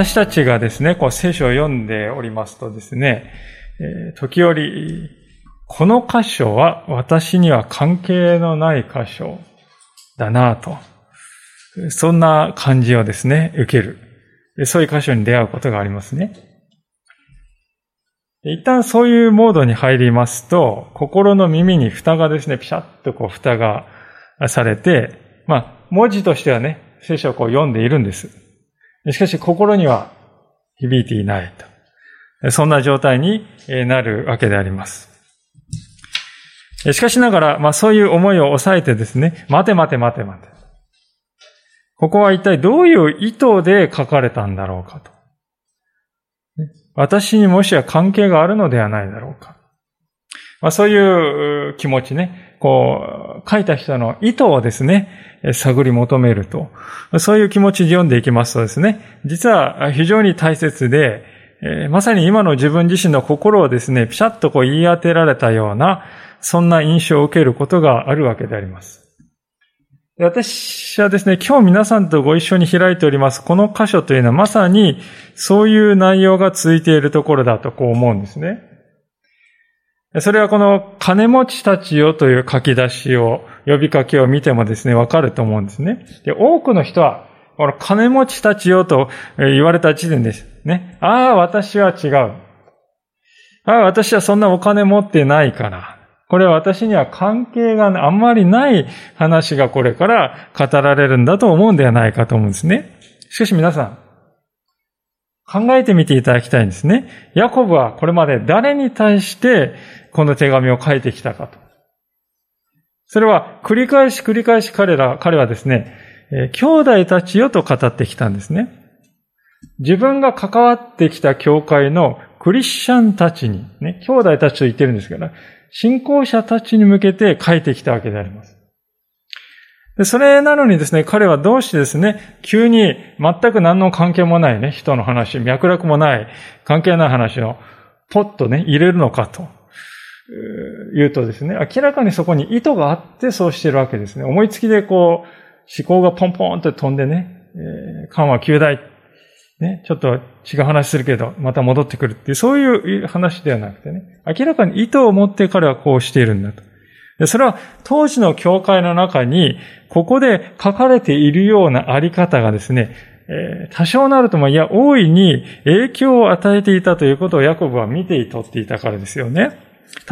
私たちがですね、こう聖書を読んでおりますとですね、え、時折、この箇所は私には関係のない箇所だなと。そんな感じをですね、受ける。そういう箇所に出会うことがありますね。一旦そういうモードに入りますと、心の耳に蓋がですね、ピシャッとこう蓋がされて、まあ、文字としてはね、聖書をこう読んでいるんです。しかし心には響いていないと。そんな状態になるわけであります。しかしながら、まあそういう思いを抑えてですね、待て待て待て待て。ここは一体どういう意図で書かれたんだろうかと。私にもしや関係があるのではないだろうか。まあそういう気持ちね、こう、書いた人の意図をですね、探り求めると。そういう気持ちで読んでいきますとですね、実は非常に大切で、まさに今の自分自身の心をですね、ピシャッとこう言い当てられたような、そんな印象を受けることがあるわけであります。私はですね、今日皆さんとご一緒に開いております、この箇所というのはまさにそういう内容がついているところだとこう思うんですね。それはこの金持ちたちよという書き出しを、呼びかけを見てもですね、わかると思うんですね。で、多くの人は、この金持ちたちよと言われた時点です。ね。ああ、私は違う。ああ、私はそんなお金持ってないから。これは私には関係があんまりない話がこれから語られるんだと思うんではないかと思うんですね。しかし皆さん、考えてみていただきたいんですね。ヤコブはこれまで誰に対してこの手紙を書いてきたかと。それは繰り返し繰り返し彼ら、彼はですね、兄弟たちよと語ってきたんですね。自分が関わってきた教会のクリスチャンたちに、ね、兄弟たちと言ってるんですけど、信仰者たちに向けて書いてきたわけであります。でそれなのにですね、彼はどうしてですね、急に全く何の関係もないね、人の話、脈絡もない、関係ない話をポッとね、入れるのかと。言うとですね、明らかにそこに意図があってそうしてるわけですね。思いつきでこう、思考がポンポンって飛んでね、えー、緩和9大、ね、ちょっと違う話するけど、また戻ってくるっていう、そういう話ではなくてね、明らかに意図を持って彼はこうしているんだと。それは当時の教会の中に、ここで書かれているようなあり方がですね、多少なるとも、いや、大いに影響を与えていたということをヤコブは見て取っていたからですよね。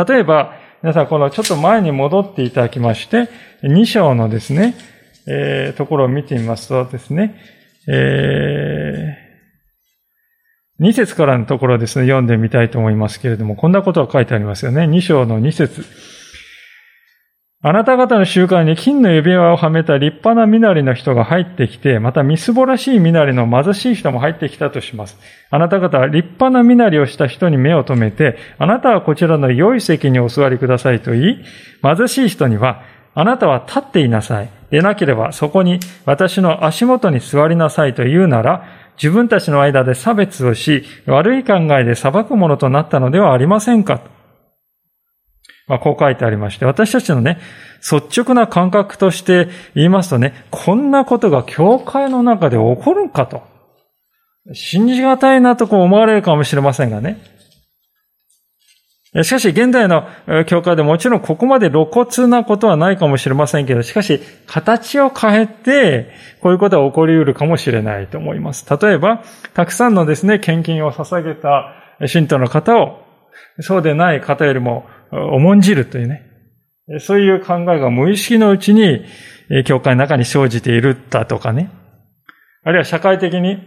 例えば、皆さんこのちょっと前に戻っていただきまして、2章のですね、えー、ところを見てみますとですね、えー、2節からのところですね、読んでみたいと思いますけれども、こんなことが書いてありますよね。2章の2節あなた方の習慣に金の指輪をはめた立派な身なりの人が入ってきて、またみすぼらしい身なりの貧しい人も入ってきたとします。あなた方は立派な身なりをした人に目を留めて、あなたはこちらの良い席にお座りくださいと言い、貧しい人には、あなたは立っていなさい。でなければそこに私の足元に座りなさいと言うなら、自分たちの間で差別をし、悪い考えで裁くものとなったのではありませんかまあ、こう書いてありまして、私たちのね、率直な感覚として言いますとね、こんなことが教会の中で起こるかと。信じがたいなとこう思われるかもしれませんがね。しかし、現代の教会でもちろんここまで露骨なことはないかもしれませんけど、しかし、形を変えて、こういうことは起こり得るかもしれないと思います。例えば、たくさんのですね、献金を捧げた信徒の方を、そうでない方よりも重んじるというね、そういう考えが無意識のうちに、教会の中に生じているだとかね。あるいは社会的に、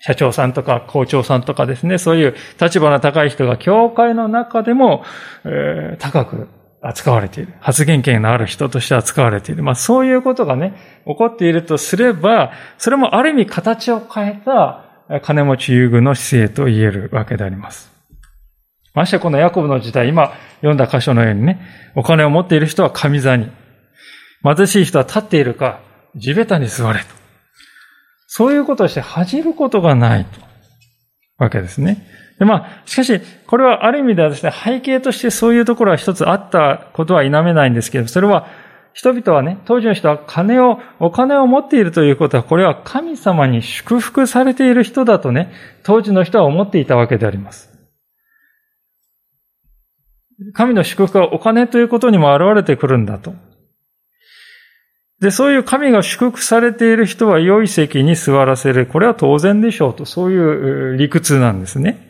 社長さんとか校長さんとかですね、そういう立場の高い人が教会の中でも、えー、高く扱われている。発言権のある人として扱われている。まあそういうことがね、起こっているとすれば、それもある意味形を変えた金持ち優遇の姿勢と言えるわけであります。ましてこのヤコブの時代、今読んだ箇所のようにね、お金を持っている人は神座に、貧しい人は立っているか、地べたに座れと。そういうことをして恥じることがないと。わけですね。で、まあ、しかし、これはある意味ではですね、背景としてそういうところは一つあったことは否めないんですけど、それは、人々はね、当時の人は金を、お金を持っているということは、これは神様に祝福されている人だとね、当時の人は思っていたわけであります。神の祝福はお金ということにも現れてくるんだと。で、そういう神が祝福されている人は良い席に座らせる。これは当然でしょうと、そういう理屈なんですね。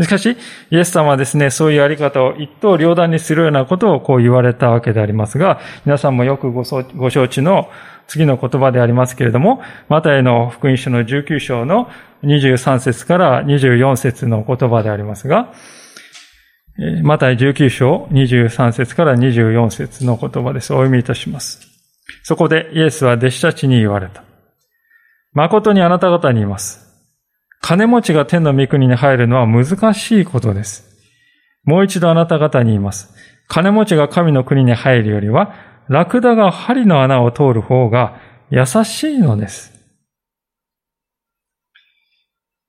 しかし、イエス様はですね、そういうやり方を一刀両断にするようなことをこう言われたわけでありますが、皆さんもよくごご承知の次の言葉でありますけれども、マタイの福音書の19章の23節から24節の言葉でありますが、マタイ19章23節から24節の言葉です。お読みいたします。そこでイエスは弟子たちに言われた。誠にあなた方に言います。金持ちが天の御国に入るのは難しいことです。もう一度あなた方に言います。金持ちが神の国に入るよりは、ラクダが針の穴を通る方が優しいのです。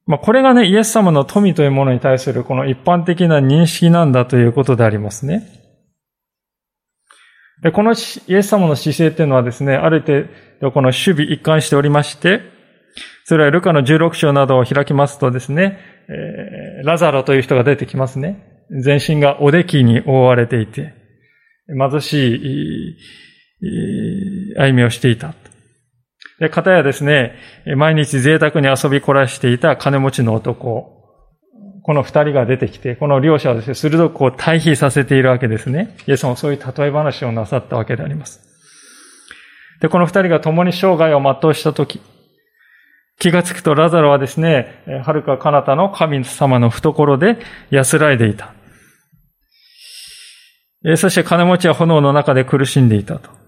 まあ、これがね、イエス様の富というものに対するこの一般的な認識なんだということでありますね。でこのイエス様の姿勢っていうのはですね、ある程度この守備一貫しておりまして、それはルカの16章などを開きますとですね、えー、ラザロという人が出てきますね。全身がおできに覆われていて、貧しい歩みをしていた。で、方やですね、毎日贅沢に遊び凝らしていた金持ちの男、この二人が出てきて、この両者をですね、鋭くこう対比させているわけですね。イエスもそういう例え話をなさったわけであります。で、この二人が共に生涯を全うしたとき、気がつくとラザロはですね、はるか彼方の神様の懐で安らいでいた。そして金持ちは炎の中で苦しんでいたと。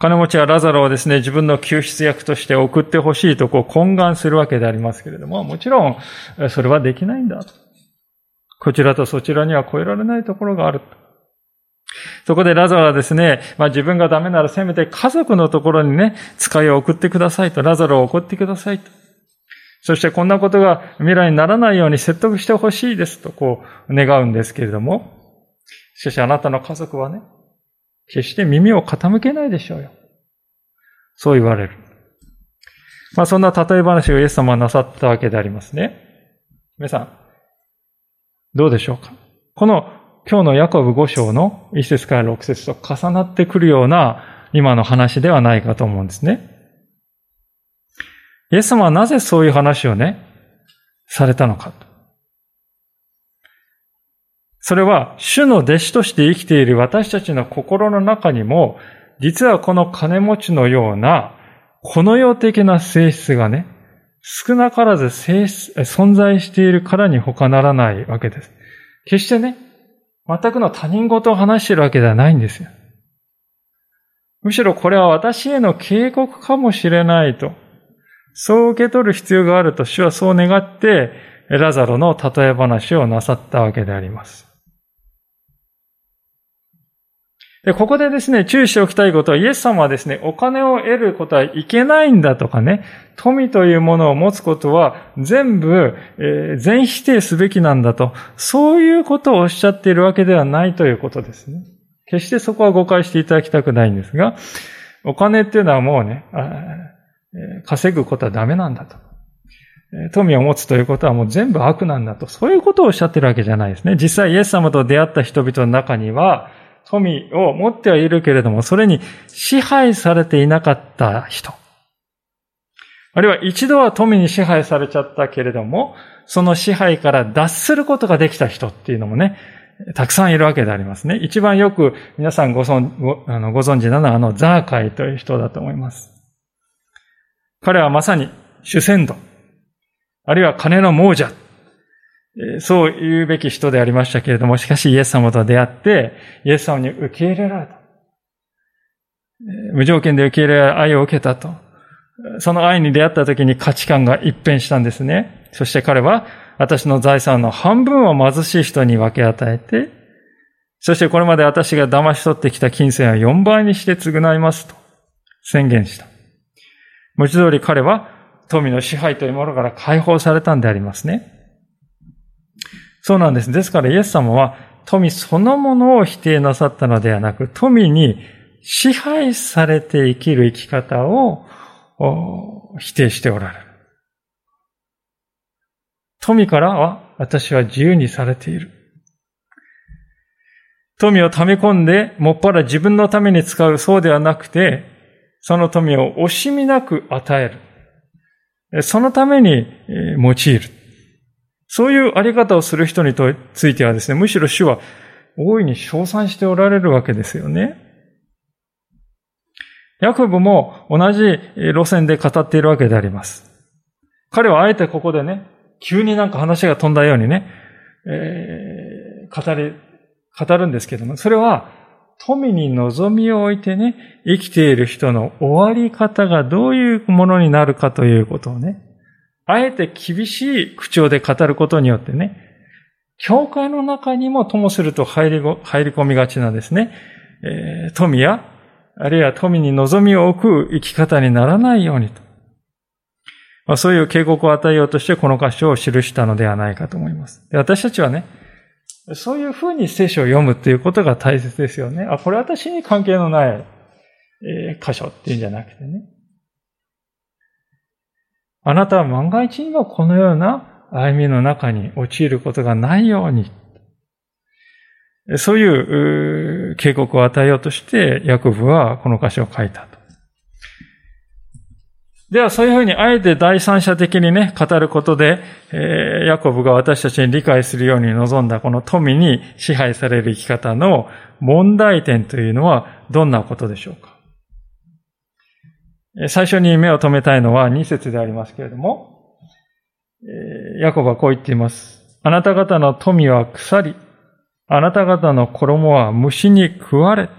金持ちはラザロをですね、自分の救出役として送ってほしいとこう懇願するわけでありますけれども、もちろん、それはできないんだと。こちらとそちらには超えられないところがある。そこでラザロはですね、まあ自分がダメならせめて家族のところにね、使いを送ってくださいと、ラザロを送ってくださいと。そしてこんなことが未来にならないように説得してほしいですとこう願うんですけれども、しかしあなたの家族はね、決して耳を傾けないでしょうよ。そう言われる。まあそんな例え話をイエス様はなさったわけでありますね。皆さん、どうでしょうか？この今日のヤコブ5章の1節から6節と重なってくるような今の話ではないかと思うんですね。イエス様はなぜそういう話をね、されたのか。それは、主の弟子として生きている私たちの心の中にも、実はこの金持ちのような、この世的な性質がね、少なからず性質存在しているからに他ならないわけです。決してね、全くの他人事を話しているわけではないんですよ。むしろこれは私への警告かもしれないと、そう受け取る必要があると主はそう願って、エラザロの例え話をなさったわけであります。で、ここでですね、注意しておきたいことは、イエス様はですね、お金を得ることはいけないんだとかね、富というものを持つことは全部、えー、全否定すべきなんだと、そういうことをおっしゃっているわけではないということですね。決してそこは誤解していただきたくないんですが、お金っていうのはもうね、稼ぐことはダメなんだと。富を持つということはもう全部悪なんだと。そういうことをおっしゃってるわけじゃないですね。実際イエス様と出会った人々の中には、富を持ってはいるけれども、それに支配されていなかった人。あるいは一度は富に支配されちゃったけれども、その支配から脱することができた人っていうのもね、たくさんいるわけでありますね。一番よく皆さんご存ごあのご存知なのはあのザーカイという人だと思います。彼はまさに主戦度、あるいは金の亡者そう言うべき人でありましたけれども、しかしイエス様と出会って、イエス様に受け入れられた。無条件で受け入れられ愛を受けたと。その愛に出会った時に価値観が一変したんですね。そして彼は私の財産の半分を貧しい人に分け与えて、そしてこれまで私が騙し取ってきた金銭は4倍にして償いますと宣言した。文字通り彼は富の支配というものから解放されたんでありますね。そうなんです。ですからイエス様は富そのものを否定なさったのではなく、富に支配されて生きる生き方を否定しておられる。富からは私は自由にされている。富を溜め込んで、もっぱら自分のために使うそうではなくて、その富を惜しみなく与える。そのために用いる。そういうあり方をする人についてはですね、むしろ主は大いに称賛しておられるわけですよね。ヤコブも同じ路線で語っているわけであります。彼はあえてここでね、急になんか話が飛んだようにね、えー、語り、語るんですけども、それは富に望みを置いてね、生きている人の終わり方がどういうものになるかということをね、あえて厳しい口調で語ることによってね、教会の中にもともすると入り込みがちなんですね、えー、富や、あるいは富に望みを置く生き方にならないようにと。まあ、そういう警告を与えようとしてこの箇所を記したのではないかと思います。で私たちはね、そういうふうに聖書を読むっていうことが大切ですよね。あ、これ私に関係のない、えー、箇所っていうんじゃなくてね。あなたは万が一にもこのような歩みの中に陥ることがないように。そういう警告を与えようとして、ヤコブはこの箇所を書いたと。では、そういうふうにあえて第三者的にね、語ることで、えー、ヤコブが私たちに理解するように望んだこの富に支配される生き方の問題点というのはどんなことでしょうか？最初に目を留めたいのは2節でありますけれども、ヤコブはこう言っています。あなた方の富は腐り、あなた方の衣は虫に食われ。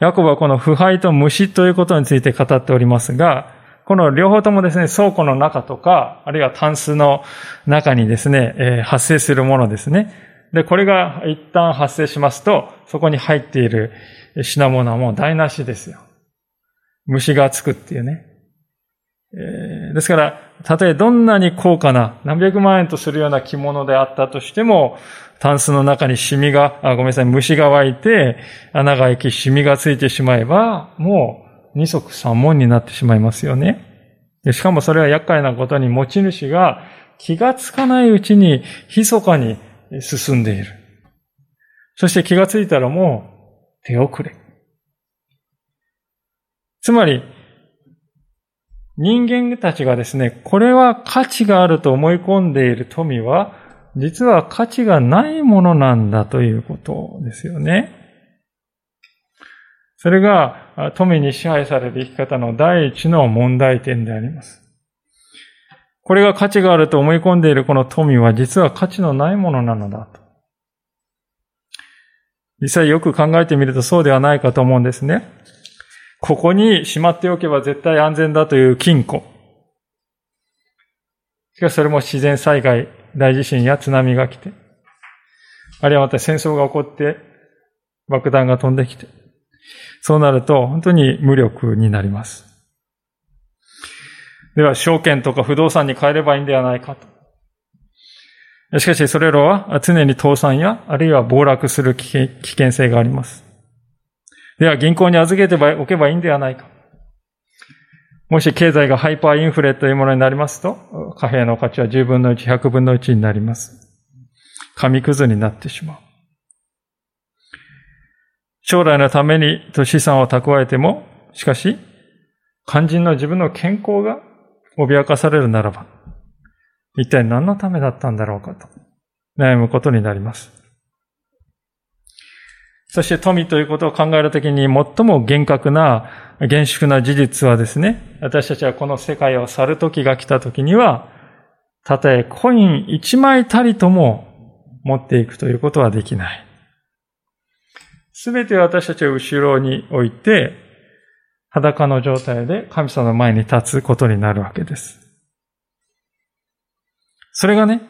ヤコブはこの腐敗と虫ということについて語っておりますが、この両方ともですね、倉庫の中とか、あるいはタンスの中にですね、え、発生するものですね。で、これが一旦発生しますと、そこに入っている品物はもう台無しですよ。虫がつくっていうね。えー、ですから、たとえどんなに高価な何百万円とするような着物であったとしても、タンスの中にシミが、あごめんなさい、虫が湧いて、穴が開き、シミがついてしまえば、もう二足三門になってしまいますよね。しかもそれは厄介なことに持ち主が気がつかないうちに密かに進んでいる。そして気がついたらもう手遅れ。つまり、人間たちがですね、これは価値があると思い込んでいる富は、実は価値がないものなんだということですよね。それが富に支配される生き方の第一の問題点であります。これが価値があると思い込んでいるこの富は実は価値のないものなのだと。実際よく考えてみるとそうではないかと思うんですね。ここにしまっておけば絶対安全だという金庫。しかしそれも自然災害大地震や津波が来て、あるいはまた戦争が起こって、爆弾が飛んできて、そうなると本当に無力になります。では、証券とか不動産に変えればいいんではないかと。しかし、それらは常に倒産や、あるいは暴落する危険性があります。では、銀行に預けておけばいいんではないか。もし経済がハイパーインフレというものになりますと、貨幣の価値は10分の1、100分の1になります。紙くずになってしまう。将来のためにと資産を蓄えても、しかし、肝心の自分の健康が脅かされるならば、一体何のためだったんだろうかと悩むことになります。そして富ということを考えるときに最も厳格な、厳粛な事実はですね、私たちはこの世界を去る時が来た時には、たとえコイン一枚たりとも持っていくということはできない。すべて私たちを後ろに置いて、裸の状態で神様の前に立つことになるわけです。それがね、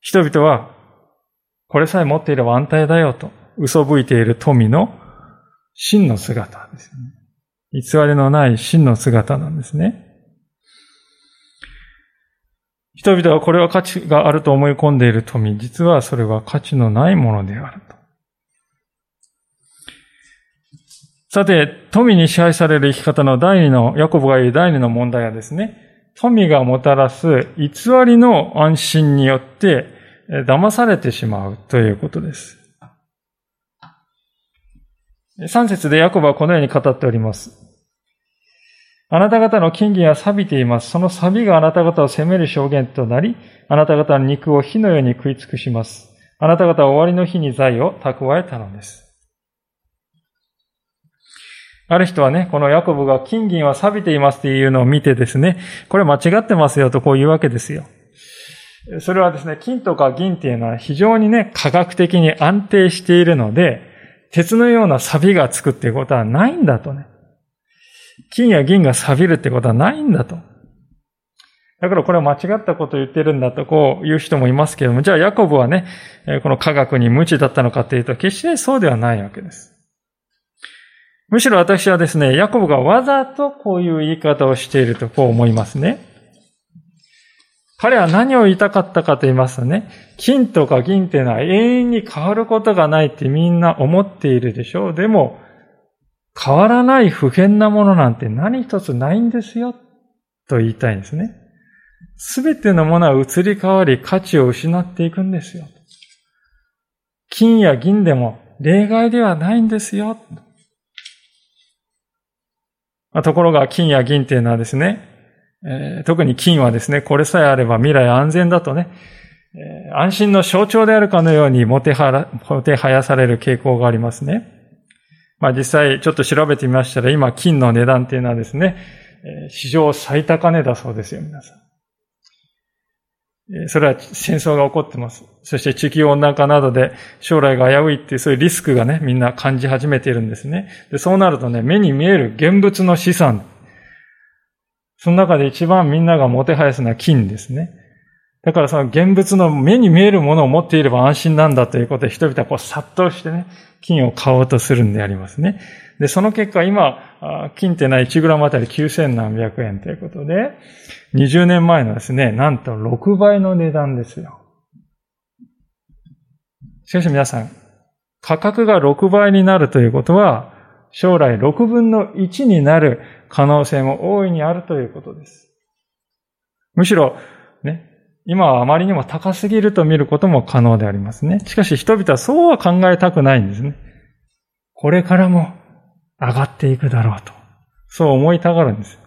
人々は、これさえ持っていれば安泰だよと、嘘吹いている富の真の姿ですね。偽りのない真の姿なんですね。人々はこれは価値があると思い込んでいる富、実はそれは価値のないものであると。さて、富に支配される生き方の第二の、ヤコブが言う第二の問題はですね、富がもたらす偽りの安心によって騙されてしまうということです。三節でヤコブはこのように語っております。あなた方の金銀は錆びています。その錆があなた方を責める証言となり、あなた方の肉を火のように食い尽くします。あなた方は終わりの日に財を蓄えたのです。ある人はね、このヤコブが金銀は錆びていますっていうのを見てですね、これ間違ってますよとこう言うわけですよ。それはですね、金とか銀っていうのは非常にね、科学的に安定しているので、鉄のような錆がつくっていうことはないんだとね。金や銀が錆びるってことはないんだと。だからこれは間違ったことを言ってるんだとこう言う人もいますけれども、じゃあヤコブはね、この科学に無知だったのかというと、決してそうではないわけです。むしろ私はですね、ヤコブがわざとこういう言い方をしているとこう思いますね。彼は何を言いたかったかと言いますとね、金とか銀っていうのは永遠に変わることがないってみんな思っているでしょう。でも、変わらない不変なものなんて何一つないんですよ、と言いたいんですね。すべてのものは移り変わり価値を失っていくんですよ。金や銀でも例外ではないんですよ。まところが金や銀っていうのはですね、えー、特に金はですね、これさえあれば未来安全だとね、えー、安心の象徴であるかのようにもてはら、もてはやされる傾向がありますね。まあ実際ちょっと調べてみましたら、今金の値段っていうのはですね、えー、史上最高値だそうですよ、皆さん。それは戦争が起こってます。そして地球温暖化などで将来が危ういっていうそういうリスクがね、みんな感じ始めているんですね。で、そうなるとね、目に見える現物の資産。その中で一番みんながもてはやすのは金ですね。だからその現物の目に見えるものを持っていれば安心なんだということで人々はこう殺到してね、金を買おうとするんでありますね。で、その結果今、金ってのは1グラムあたり9000何百円ということで、20年前のですね、なんと6倍の値段ですよ。しかし皆さん、価格が6倍になるということは、将来6分の1になる可能性も大いにあるということです。むしろ、ね、今はあまりにも高すぎると見ることも可能でありますね。しかし人々はそうは考えたくないんですね。これからも上がっていくだろうと。そう思いたがるんです。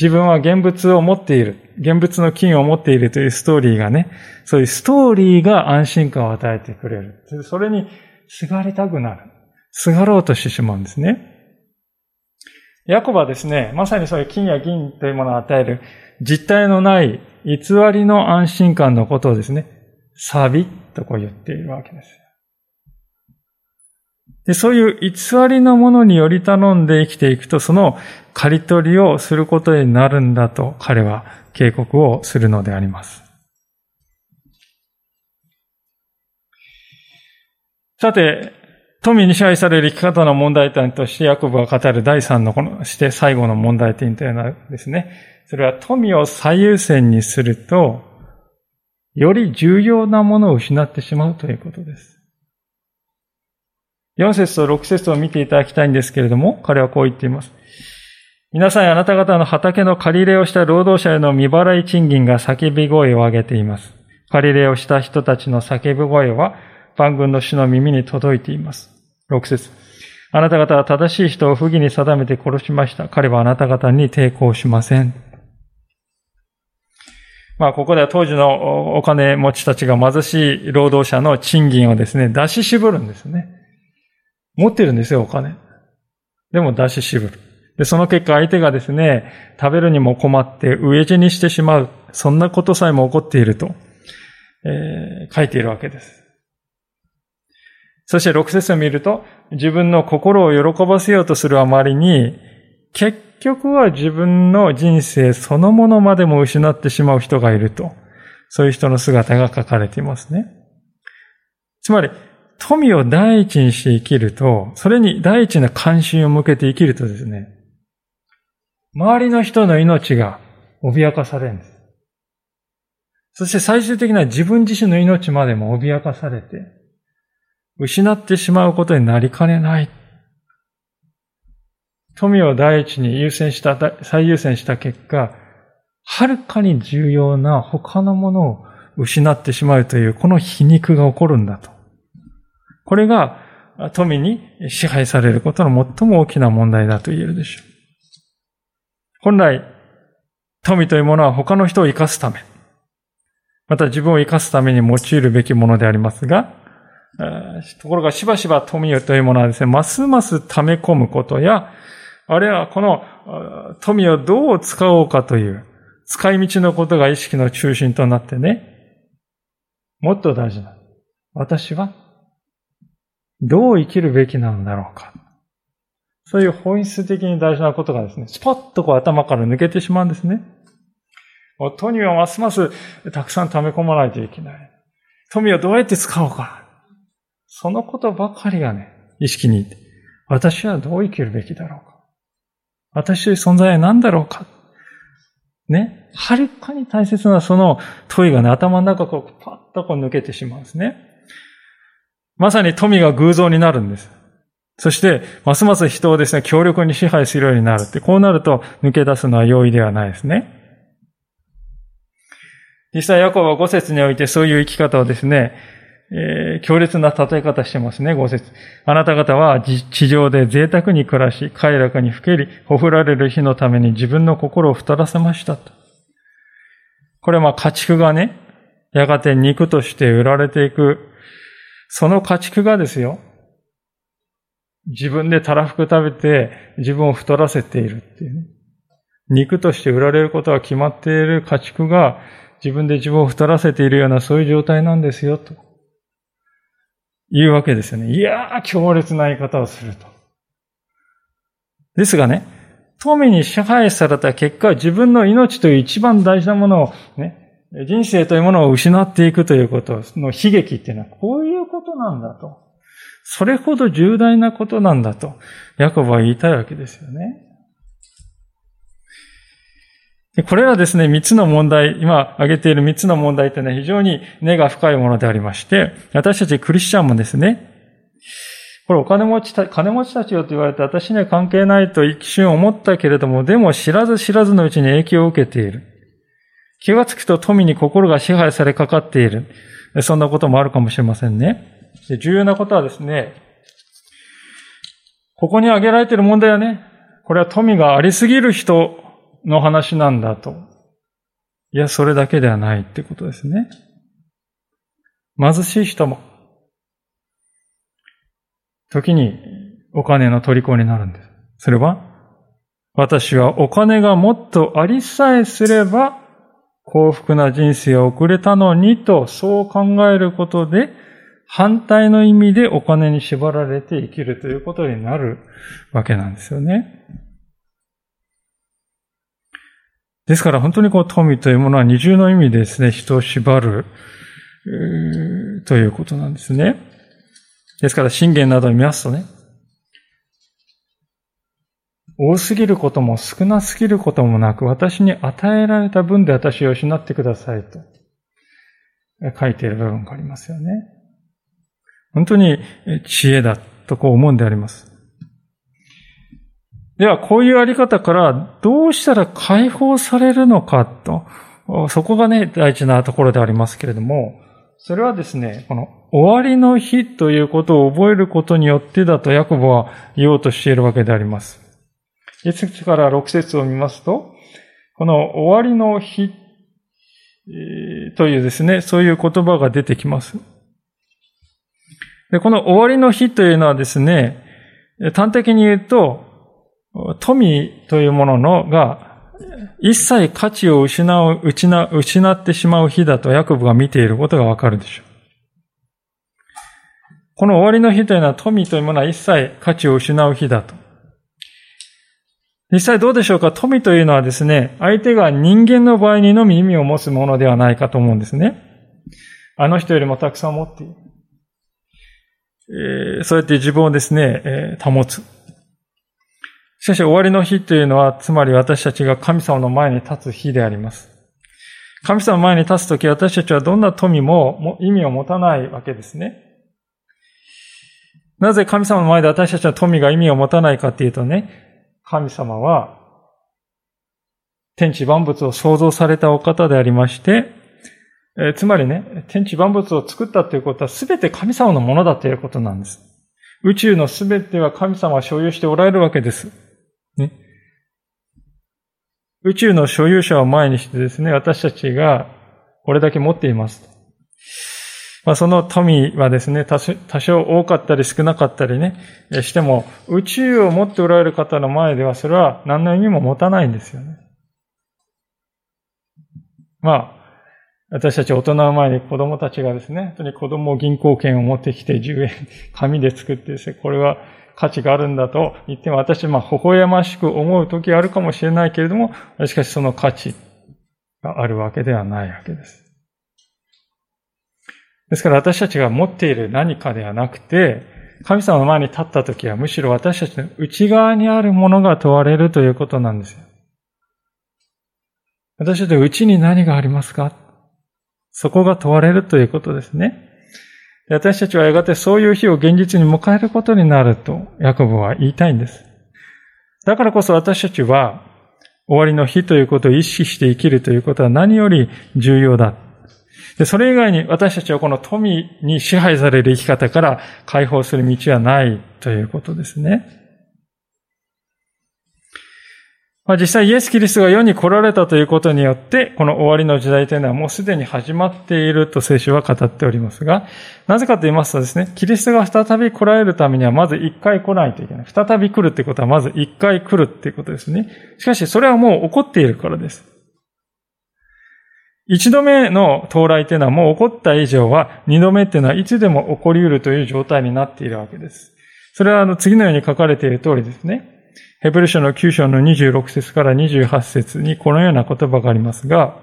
自分は現物を持っている。現物の金を持っているというストーリーがね、そういうストーリーが安心感を与えてくれる。それにすがりたくなる。すがろうとしてしまうんですね。ヤコバはですね、まさにそういう金や銀というものを与える実体のない偽りの安心感のことをですね、サビとこう言っているわけです。で、そういう偽りのものにより頼んで生きていくと、その刈り取りをすることになるんだと彼は警告をするのであります。さて、富に支配される生き方の問題点としてヤコブが語る第三のこのして最後の問題点というのはですね、それは富を最優先にすると、より重要なものを失ってしまうということです。4節と6節を見ていただきたいんですけれども、彼はこう言っています。皆さんあなた方の畑の借り入れをした労働者への未払い賃金が叫び声を上げています。借り入れをした人たちの叫び声は万軍の主の耳に届いています。6節あなた方は正しい人を不義に定めて殺しました。彼はあなた方に抵抗しません。まあ、ここでは当時のお金持ちたちが貧しい労働者の賃金をですね、出し絞るんですね。持ってるんですよ、お金。でも出し渋る。で、その結果相手がですね、食べるにも困って飢え死にしてしまう。そんなことさえも起こっていると、えー、書いているわけです。そして6節を見ると、自分の心を喜ばせようとするあまりに、結局は自分の人生そのものまでも失ってしまう人がいると。そういう人の姿が書かれていますね。つまり、富を第一にして生きると、それに第一な関心を向けて生きるとですね、周りの人の命が脅かされるんです。そして最終的な自分自身の命までも脅かされて、失ってしまうことになりかねない。富を第一に優先した、最優先した結果、はるかに重要な他のものを失ってしまうという、この皮肉が起こるんだと。これが富に支配されることの最も大きな問題だと言えるでしょう。本来、富というものは他の人を生かすため、また自分を生かすために用いるべきものでありますが、ところがしばしば富というものはですね、ますます溜め込むことや、あるいはこの富をどう使おうかという使い道のことが意識の中心となってね、もっと大事な。私はどう生きるべきなんだろうか。そういう本質的に大事なことがですね、スポッとこう頭から抜けてしまうんですね。富をますますたくさん溜め込まないといけない。富をどうやって使おうか。そのことばかりがね、意識に、私はどう生きるべきだろうか。私という存在は何だろうか。ね。はるかに大切なその問いがね、頭の中こう、パッとこう抜けてしまうんですね。まさに富が偶像になるんです。そして、ますます人をですね、強力に支配するようになるって、こうなると抜け出すのは容易ではないですね。実際、ヤコブは五節においてそういう生き方をですね、えー、強烈な例え方してますね、五節。あなた方は地上で贅沢に暮らし、快楽にふけり、ほふられる日のために自分の心を太らせましたと。これはまあ家畜がね、やがて肉として売られていく、その家畜がですよ、自分でたらふく食べて自分を太らせているっていうね。肉として売られることは決まっている家畜が自分で自分を太らせているようなそういう状態なんですよと。いうわけですよね。いやー、強烈な言い方をすると。ですがね、富に支配された結果、自分の命という一番大事なものをね、人生というものを失っていくということの悲劇っていうのはこういうことなんだと。それほど重大なことなんだと、ヤコブは言いたいわけですよね。これらですね、三つの問題、今挙げている三つの問題ってね、非常に根が深いものでありまして、私たちクリスチャンもですね、これお金持ちた、金持ちたちよと言われて私には関係ないと一瞬思ったけれども、でも知らず知らずのうちに影響を受けている。気がつくと富に心が支配されかかっている。そんなこともあるかもしれませんね。重要なことはですね、ここに挙げられている問題はね、これは富がありすぎる人の話なんだと。いや、それだけではないってことですね。貧しい人も、時にお金の虜になるんです。それは、私はお金がもっとありさえすれば、幸福な人生を送れたのにと、そう考えることで、反対の意味でお金に縛られて生きるということになるわけなんですよね。ですから本当にこう富というものは二重の意味ですね、人を縛る、ということなんですね。ですから信玄などを見ますとね、多すぎることも少なすぎることもなく、私に与えられた分で私を失ってくださいと書いている部分がありますよね。本当に知恵だとこう思うんであります。では、こういうあり方からどうしたら解放されるのかと、そこがね、大事なところでありますけれども、それはですね、この終わりの日ということを覚えることによってだとヤコブは言おうとしているわけであります。一節から六節を見ますと、この終わりの日というですね、そういう言葉が出てきます。でこの終わりの日というのはですね、端的に言うと、富というもののが、一切価値を失う、失ってしまう日だとヤコブが見ていることがわかるでしょう。この終わりの日というのは富というものは一切価値を失う日だと。実際どうでしょうか？富というのはですね、相手が人間の場合にのみ意味を持つものではないかと思うんですね。あの人よりもたくさん持っている。えー、そうやって自分をですね、えー、保つ。しかし終わりの日というのは、つまり私たちが神様の前に立つ日であります。神様の前に立つとき私たちはどんな富も意味を持たないわけですね。なぜ神様の前で私たちの富が意味を持たないかっていうとね、神様は天地万物を創造されたお方でありまして、え、つまりね、天地万物を作ったということは全て神様のものだということなんです。宇宙の全ては神様が所有しておられるわけです。ね。宇宙の所有者を前にしてですね、私たちがこれだけ持っています。まあ、その富はですね、多少多かったり少なかったりね、しても、宇宙を持っておられる方の前では、それは何の意味も持たないんですよね。まあ、私たち大人の前に子供たちがですね、本当に子供を銀行券を持ってきて10円、紙で作ってですね、これは価値があるんだと言っても、私はまあ微笑ましく思う時あるかもしれないけれども、しかしその価値があるわけではないわけです。ですから私たちが持っている何かではなくて、神様の前に立った時はむしろ私たちの内側にあるものが問われるということなんですよ。私たちの内に何がありますか？そこが問われるということですね。私たちはやがてそういう日を現実に迎えることになると、ヤコブは言いたいんです。だからこそ私たちは、終わりの日ということを意識して生きるということは何より重要だ。でそれ以外に私たちはこの富に支配される生き方から解放する道はないということですね。まあ、実際イエス・キリストが世に来られたということによって、この終わりの時代というのはもうすでに始まっていると聖書は語っておりますが、なぜかと言いますとですね、キリストが再び来られるためにはまず一回来ないといけない。再び来るってことはまず一回来るっていうことですね。しかしそれはもう起こっているからです。一度目の到来というのはもう起こった以上は、二度目っていうのはいつでも起こり得るという状態になっているわけです。それはあの次のように書かれている通りですね。ヘブル書の9章の26節から28節にこのような言葉がありますが、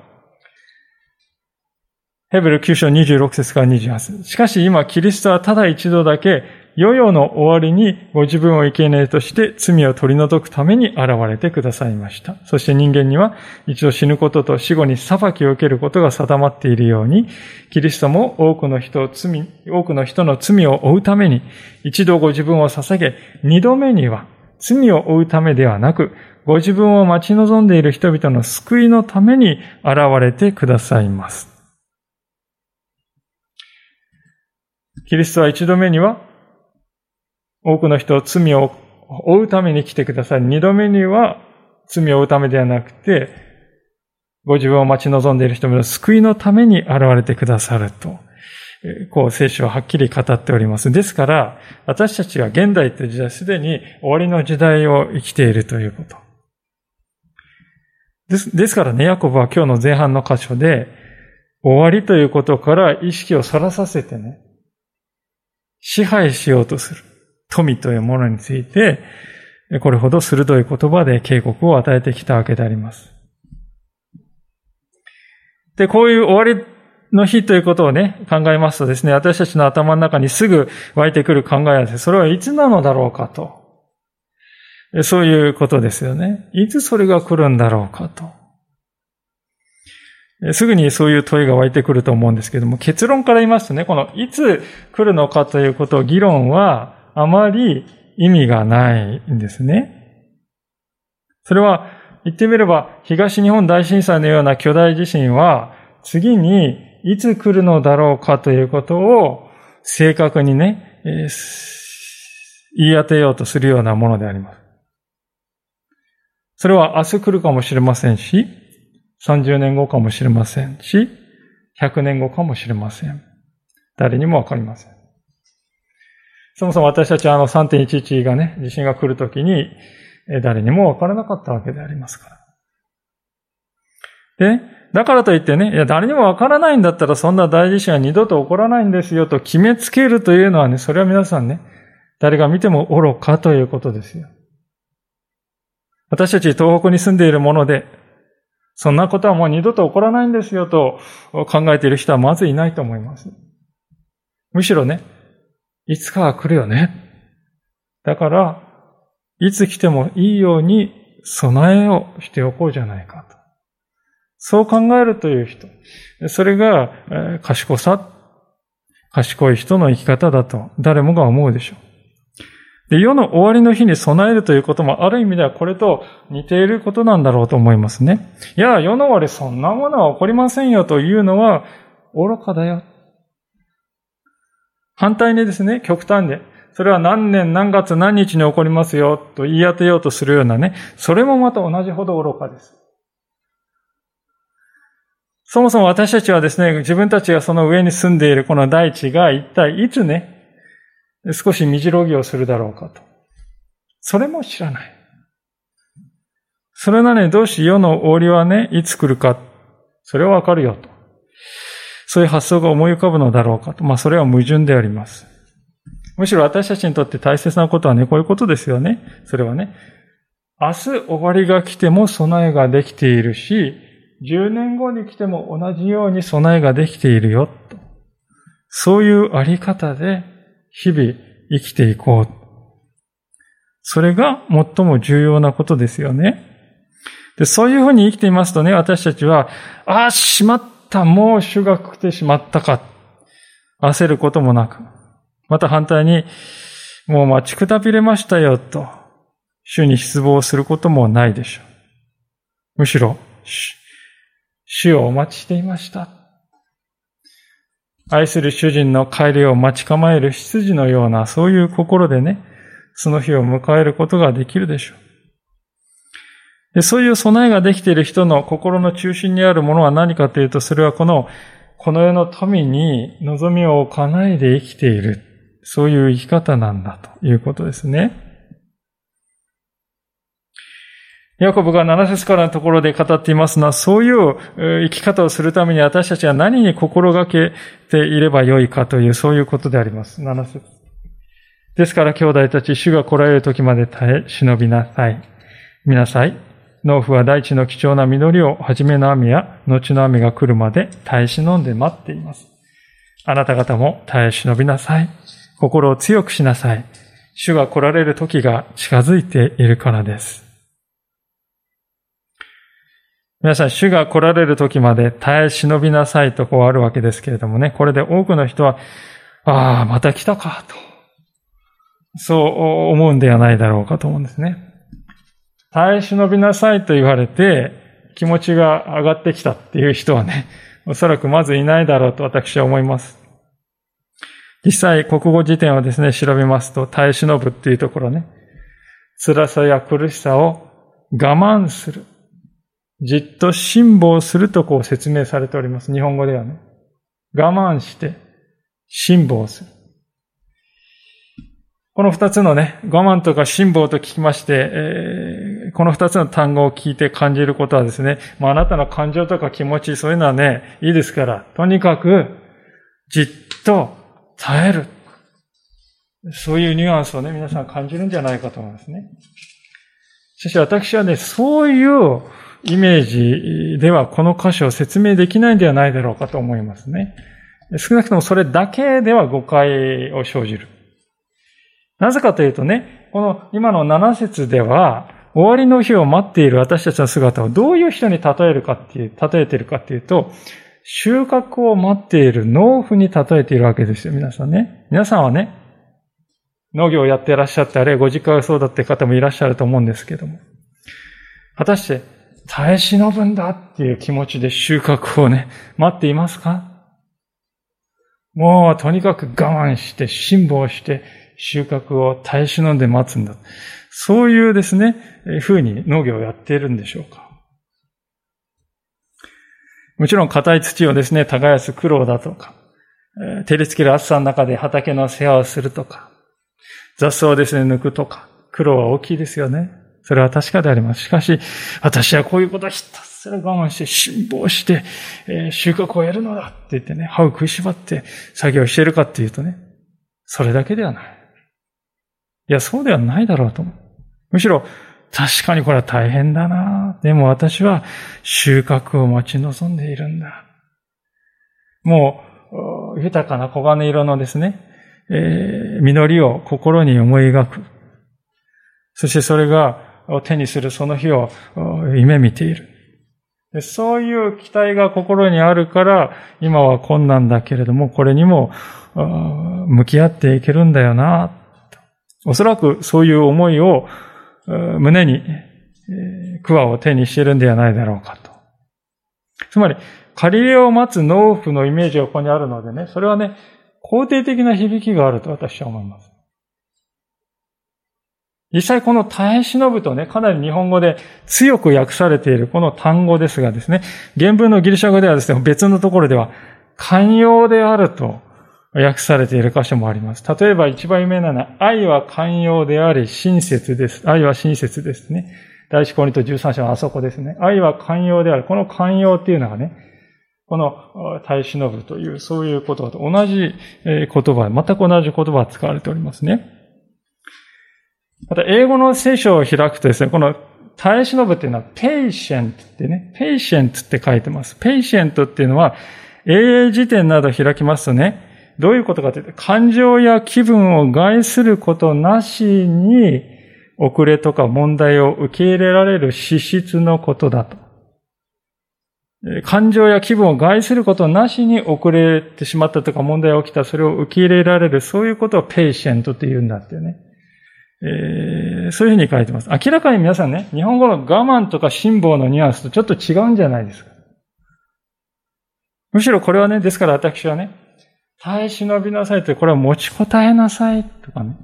ヘブル9章26節から28節しかし今、キリストはただ一度だけ、世々の終わりにご自分を生贄として罪を取り除くために現れてくださいました。そして人間には一度死ぬことと死後に裁きを受けることが定まっているように、キリストも多くの人を罪、多くの人の罪を負うために、一度ご自分を捧げ、二度目には罪を負うためではなく、ご自分を待ち望んでいる人々の救いのために現れてくださいます。キリストは一度目には、多くの人を罪を負うために来てください。二度目には、罪を負うためではなくて、ご自分を待ち望んでいる人々の救いのために現れてくださるとこう聖書ははっきり語っております。ですから、私たちは現代という時代、すでに終わりの時代を生きているということ。です、ですからね、ヤコブは今日の前半の箇所で、終わりということから意識をそらさせてね、支配しようとする富というものについて、これほど鋭い言葉で警告を与えてきたわけであります。で、こういう終わりの日ということをね、考えますとですね、私たちの頭の中にすぐ湧いてくる考えはですね、それはいつなのだろうかと。そういうことですよね。いつそれが来るんだろうかと。すぐにそういう問いが湧いてくると思うんですけども、結論から言いますとね、このいつ来るのかということを議論はあまり意味がないんですね。それは言ってみれば東日本大震災のような巨大地震は次にいつ来るのだろうかということを正確にね、えー、言い当てようとするようなものであります。それは明日来るかもしれませんし、30年後かもしれませんし、100年後かもしれません。誰にもわかりません。そもそも私たちはあの3.11がね、地震が来るときに、誰にもわからなかったわけでありますから。で、だからといってね、いや、誰にもわからないんだったらそんな大地震は二度と起こらないんですよと決めつけるというのはね、それは皆さんね、誰が見ても愚かということですよ。私たち東北に住んでいるもので、そんなことはもう二度と起こらないんですよと考えている人はまずいないと思います。むしろね、いつかは来るよね。だから、いつ来てもいいように備えをしておこうじゃないかと。そう考えるという人。それが賢さ、賢い人の生き方だと誰もが思うでしょう。で、世の終わりの日に備えるということもある意味ではこれと似ていることなんだろうと思いますね。いや、世の終わりそんなものは起こりませんよというのは愚かだよ。反対にですね、極端で、それは何年何月何日に起こりますよと言い当てようとするようなね、それもまた同じほど愚かです。そもそも私たちはですね、自分たちがその上に住んでいるこの大地が一体いつね、少し身ろぎをするだろうかと。それも知らない。それなのにどうし世の終わりはね、いつ来るか、それはわかるよと。そういう発想が思い浮かぶのだろうかと。まあそれは矛盾であります。むしろ私たちにとって大切なことはね、こういうことですよね。それはね、明日終わりが来ても備えができているし、10年後に来ても同じように備えができているよと。そういうあり方で日々生きていこう。それが最も重要なことですよね。で、そういうふうに生きていますとね、私たちは、ああ、しまった、もう主が来てしまったか。焦ることもなく。また反対に、もう待ちくたびれましたよ、と、主に失望することもないでしょう。むしろ、主をお待ちしていました。愛する主人の帰りを待ち構える羊のような、そういう心でね、その日を迎えることができるでしょう。でそういう備えができている人の心の中心にあるものは何かというと、それはこの、この世の富に望みを置かないで生きている。そういう生き方なんだということですね。ヤコブが7節からのところで語っていますのは、そういう生き方をするために私たちは何に心がけていればよいかという、そういうことであります。7節ですから兄弟たち、主が来られる時まで耐え、忍びなさい。見なさい。農夫は大地の貴重な実りを、初めの雨や後の雨が来るまで耐え忍んで待っています。あなた方も耐え忍びなさい。心を強くしなさい。主が来られる時が近づいているからです。皆さん、主が来られる時まで耐え忍びなさいとこうあるわけですけれどもね、これで多くの人は、ああ、また来たかと、そう思うんではないだろうかと思うんですね。耐え忍びなさいと言われて、気持ちが上がってきたっていう人はね、おそらくまずいないだろうと私は思います。実際、国語辞典をですね、調べますと、耐え忍ぶっていうところね、辛さや苦しさを我慢する。じっと辛抱するとこう説明されております。日本語ではね。我慢して辛抱する。この二つのね、我慢とか辛抱と聞きまして、えー、この二つの単語を聞いて感じることはですね、まあ、あなたの感情とか気持ち、そういうのはね、いいですから、とにかく、じっと耐える。そういうニュアンスをね、皆さん感じるんじゃないかと思いますね。しかし私はね、そういうイメージではこの箇所を説明できないんではないだろうかと思いますね。少なくともそれだけでは誤解を生じる。なぜかというとね、この今の7節では、終わりの日を待っている私たちの姿をどういう人に例えるかっていう、例えてるかっていうと、収穫を待っている農夫に例えているわけですよ、皆さんね。皆さんはね、農業をやっていらっしゃって、あるいはご実家がそうだって方もいらっしゃると思うんですけども。果たして、耐え忍ぶんだっていう気持ちで収穫をね、待っていますか？もうとにかく我慢して、辛抱して、収穫を耐え忍んで待つんだ。そういうですね、風に農業をやっているんでしょうか。もちろん硬い土をですね、耕す苦労だとか、照りつける暑さの中で畑の世話をするとか、雑草をですね、抜くとか、苦労は大きいですよね。それは確かであります。しかし、私はこういうことをひたすら我慢して辛抱して、えー、収穫を得るのだって言ってね、歯を食いしばって作業しているかっていうとね、それだけではない。いや、そうではないだろうと思う。むしろ、確かにこれは大変だな。でも私は収穫を待ち望んでいるんだ。もう、豊かな黄金色のですね、えー、実りを心に思い描く。そしてそれが手にするその日を夢見ている。そういう期待が心にあるから、今は困難だけれども、これにも向き合っていけるんだよな。おそらくそういう思いを胸に桑を手にしているんではないだろうかと。つまり、借り入れを待つ農夫のイメージがここにあるのでね、それはね、肯定的な響きがあると私は思います。実際この耐え忍ぶとね、かなり日本語で強く訳されているこの単語ですがですね、原文のギリシャ語ではですね、別のところでは、寛容であると訳されている箇所もあります。例えば一番有名なのは、愛は寛容であり親切です。愛は親切ですね。第一コリント13章のあそこですね。愛は寛容である。この寛容っていうのがね、この耐え忍ぶという、そういう言葉と同じ言葉、全く同じ言葉が使われておりますね。また、英語の聖書を開くとですね、この耐え忍ぶっていうのは、 patient ってね、 patient って書いてます。 patient っていうのは、英英辞典など開きますとね、どういうことかというと、感情や気分を害することなしに、遅れとか問題を受け入れられる資質のことだと。感情や気分を害することなしに遅れてしまったとか問題が起きた、それを受け入れられる、そういうことを patient って言うんだってね。えー、そういうふうに書いてます。明らかに皆さんね、日本語の我慢とか辛抱のニュアンスとちょっと違うんじゃないですか。むしろこれはね、ですから私はね、耐え忍びなさいと、これは持ちこたえなさいとかね。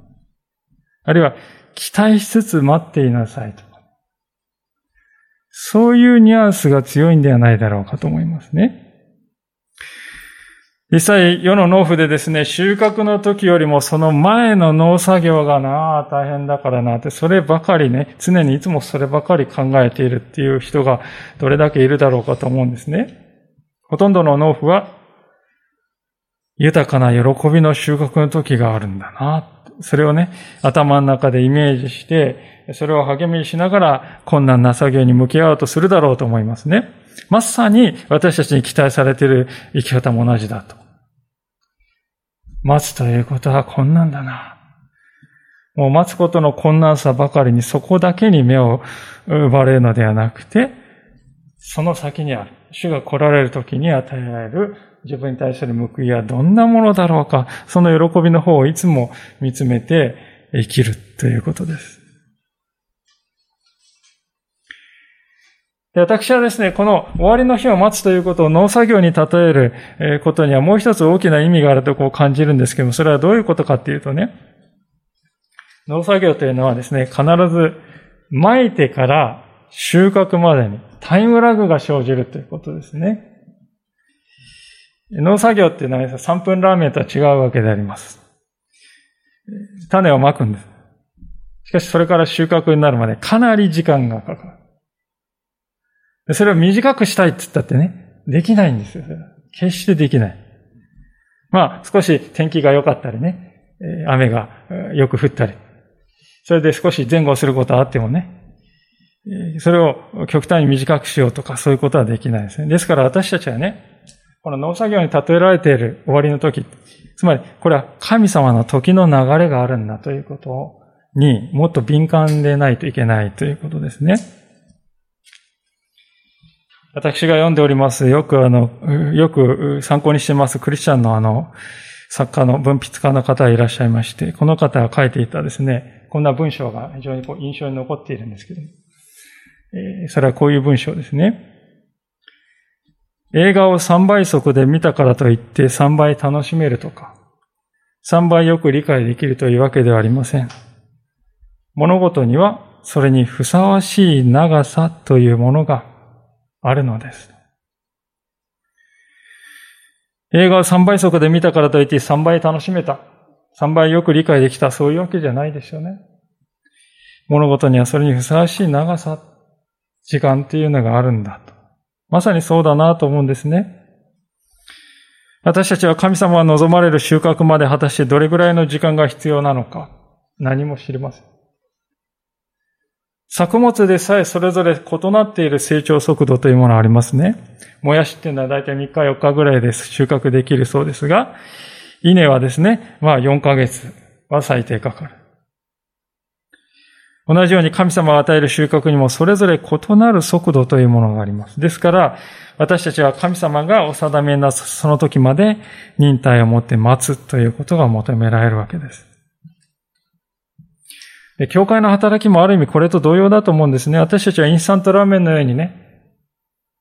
あるいは、期待しつつ待っていなさいとか。そういうニュアンスが強いんではないだろうかと思いますね。実際、世の農夫でですね、収穫の時よりもその前の農作業がなあ大変だからなって、そればかりね、常にいつもそればかり考えているっていう人がどれだけいるだろうかと思うんですね。ほとんどの農夫は、豊かな喜びの収穫の時があるんだな。それをね、頭の中でイメージして、それを励みにしながら困難な作業に向き合おうとするだろうと思いますね。まさに私たちに期待されている生き方も同じだと。待つということは困難だな。もう待つことの困難さばかりにそこだけに目を奪われるのではなくて、その先にある。主が来られる時に与えられる自分に対する報いはどんなものだろうか、その喜びの方をいつも見つめて生きるということです。で私はですね、この終わりの日を待つということを農作業に例えることにはもう一つ大きな意味があるとこう感じるんですけども、それはどういうことかっていうとね、農作業というのはですね、必ず撒いてから収穫までにタイムラグが生じるということですね。農作業っていうのは3分ラーメンとは違うわけであります。種をまくんです。しかしそれから収穫になるまでかなり時間がかかる。それを短くしたいって言ったってね、できないんですよ。決してできない。まあ少し天気が良かったりね、雨がよく降ったり、それで少し前後することはあってもね、それを極端に短くしようとかそういうことはできないですね。ですから私たちはね、この農作業に例えられている終わりの時、つまりこれは神様の時の流れがあるんだということにもっと敏感でないといけないということですね。私が読んでおります、よくあの、よく参考にしてますクリスチャンのあの、作家の文筆家の方がいらっしゃいまして、この方が書いていたですね、こんな文章が非常にこう印象に残っているんですけども、えそれはこういう文章ですね。映画を3倍速で見たからといって3倍楽しめるとか、3倍よく理解できるというわけではありません。物事にはそれにふさわしい長さというものがあるのです。映画を3倍速で見たからといって3倍楽しめた。3倍よく理解できた。そういうわけじゃないですよね。物事にはそれにふさわしい長さ、時間っていうのがあるんだと。まさにそうだなと思うんですね。私たちは神様が望まれる収穫まで果たしてどれぐらいの時間が必要なのか、何も知りません。作物でさえそれぞれ異なっている成長速度というものがありますね。もやしっていうのはだいたい3日4日ぐらいです収穫できるそうですが、稲はですね、まあ4ヶ月は最低かかる。同じように神様が与える収穫にもそれぞれ異なる速度というものがあります。ですから、私たちは神様がお定めなその時まで忍耐を持って待つということが求められるわけです。で教会の働きもある意味これと同様だと思うんですね。私たちはインスタントラーメンのようにね、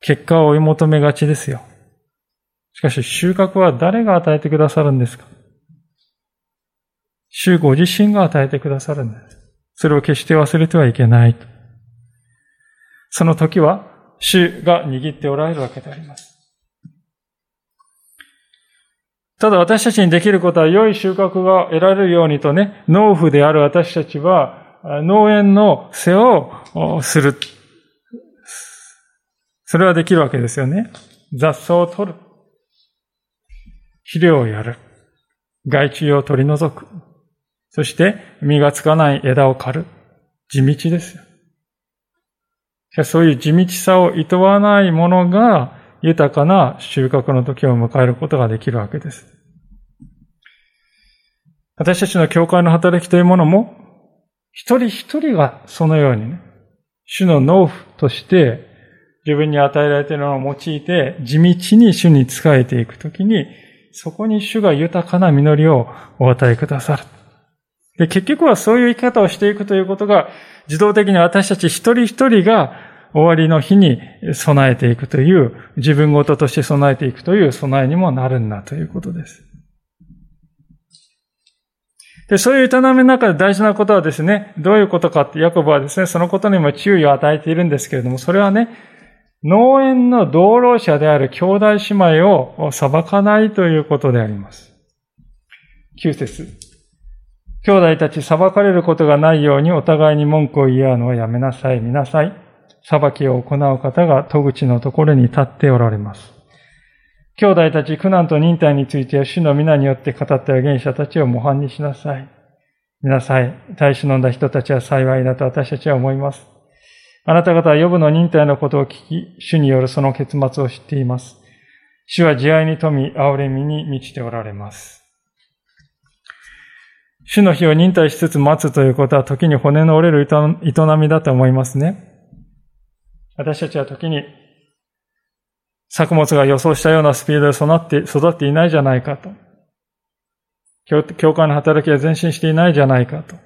結果を追い求めがちですよ。しかし収穫は誰が与えてくださるんですか？主ご自身が与えてくださるんです。それを決して忘れてはいけない。その時は、主が握っておられるわけであります。ただ私たちにできることは良い収穫が得られるようにとね、農夫である私たちは農園の世をする。それはできるわけですよね。雑草を取る。肥料をやる。害虫を取り除く。そして、実がつかない枝を刈る。地道ですよ。そういう地道さを厭わないものが、豊かな収穫の時を迎えることができるわけです。私たちの教会の働きというものも、一人一人がそのようにね、主の農夫として自分に与えられているのを用いて地道に主に仕えていくときに、そこに主が豊かな実りをお与えくださる。で、結局はそういう生き方をしていくということが、自動的に私たち一人一人が終わりの日に備えていくという、自分ごととして備えていくという備えにもなるんだということです。で、そういう営みの中で大事なことはですね、どういうことかって、ヤコブはですね、そのことにも注意を与えているんですけれども、それはね、農園の道路者である兄弟姉妹を裁かないということであります。9節兄弟たち裁かれることがないようにお互いに文句を言い合うのはやめなさい、見なさい。裁きを行う方が戸口のところに立っておられます。兄弟たち苦難と忍耐については主の皆によって語った預言者たちを模範にしなさい。見なさい。大使飲んだ人たちは幸いだと私たちは思います。あなた方は予部の忍耐のことを聞き、主によるその結末を知っています。主は慈愛に富み、憐れみに満ちておられます。主の日を忍耐しつつ待つということは時に骨の折れる営みだと思いますね。私たちは時に作物が予想したようなスピードで育って育っていないじゃないかと。教会の働きが前進していないじゃないかと。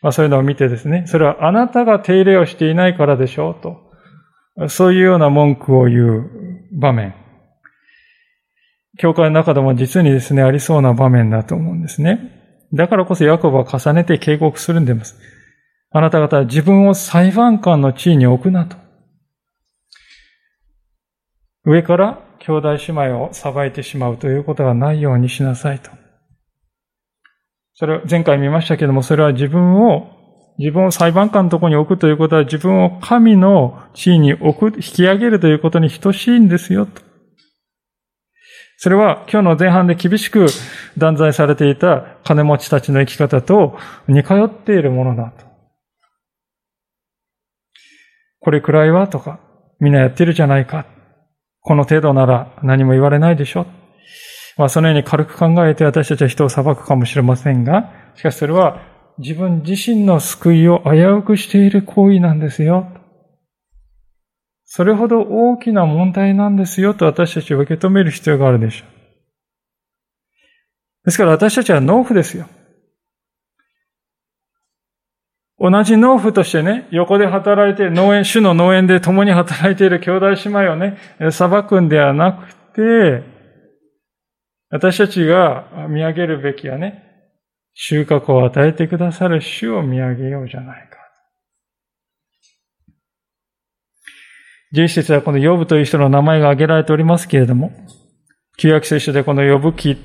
まあそういうのを見てですね、それはあなたが手入れをしていないからでしょうと。そういうような文句を言う場面。教会の中でも実にですね、ありそうな場面だと思うんですね。だからこそヤコブは重ねて警告するんでます。あなた方は自分を裁判官の地位に置くなと。上から兄弟姉妹を裁いてしまうということがないようにしなさいと。それを前回見ましたけども、それは自分を、自分を裁判官のところに置くということは自分を神の地位に置く、引き上げるということに等しいんですよと。それは今日の前半で厳しく断罪されていた金持ちたちの生き方と似通っているものだと。これくらいはとか、みんなやってるじゃないか。この程度なら何も言われないでしょ。まあそのように軽く考えて私たちは人を裁くかもしれませんが、しかしそれは自分自身の救いを危うくしている行為なんですよ。それほど大きな問題なんですよと私たちは受け止める必要があるでしょう。ですから私たちは農夫ですよ。同じ農夫としてね、横で働いて農園、主の農園で共に働いている兄弟姉妹をね、裁くんではなくて、私たちが見上げるべきはね、収穫を与えてくださる主を見上げようじゃないか。11節はこのヨブという人の名前が挙げられておりますけれども、旧約聖書でこのヨブ記、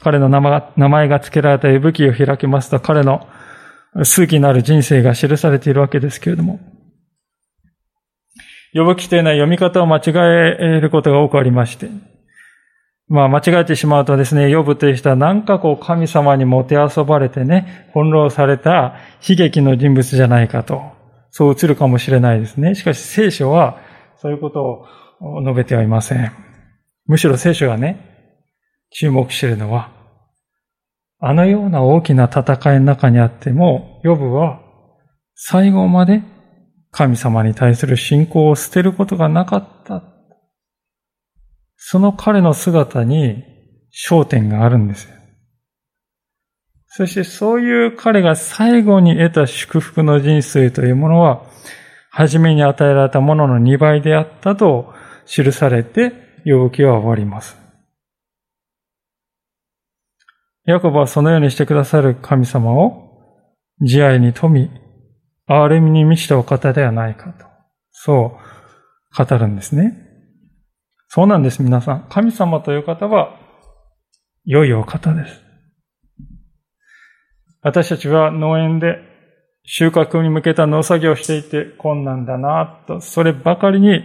彼の名前が付けられたヨブ記を開きますと、彼の数奇なる人生が記されているわけですけれども、呼ぶ規定な読み方を間違えることが多くありまして、まあ間違えてしまうとですね、呼ぶという人は何かこう神様にもてあそばれてね、翻弄された悲劇の人物じゃないかと、そう映るかもしれないですね。しかし聖書はそういうことを述べてはいません。むしろ聖書がね、注目しているのは、あのような大きな戦いの中にあっても、ヨブは最後まで神様に対する信仰を捨てることがなかった。その彼の姿に焦点があるんです。そしてそういう彼が最後に得た祝福の人生というものは、初めに与えられたものの2倍であったと記されて、呼ぶ記は終わります。ヤコブはそのようにしてくださる神様を、慈愛に富み、憐れみに満ちたお方ではないかと。そう語るんですね。そうなんです、皆さん。神様という方は、良いお方です。私たちは農園で収穫に向けた農作業をしていて困難だなと、そればかりに、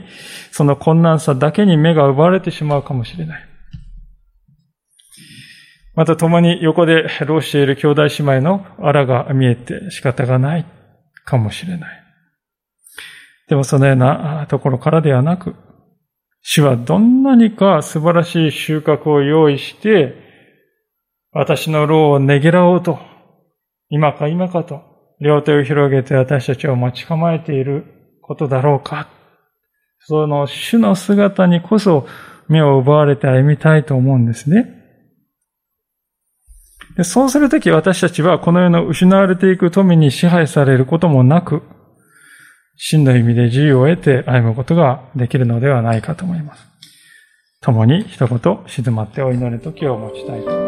その困難さだけに目が奪われてしまうかもしれない。また共に横で労している兄弟姉妹の荒が見えて仕方がないかもしれない。でもそのようなところからではなく、主はどんなにか素晴らしい収穫を用意して、私の労をねぎらおうと、今か今かと、両手を広げて私たちを待ち構えていることだろうか。その主の姿にこそ目を奪われて歩みたいと思うんですね。でそうするとき私たちはこの世の失われていく富に支配されることもなく、真の意味で自由を得て歩むことができるのではないかと思います。共に一言静まってお祈り時を持ちたいと思います。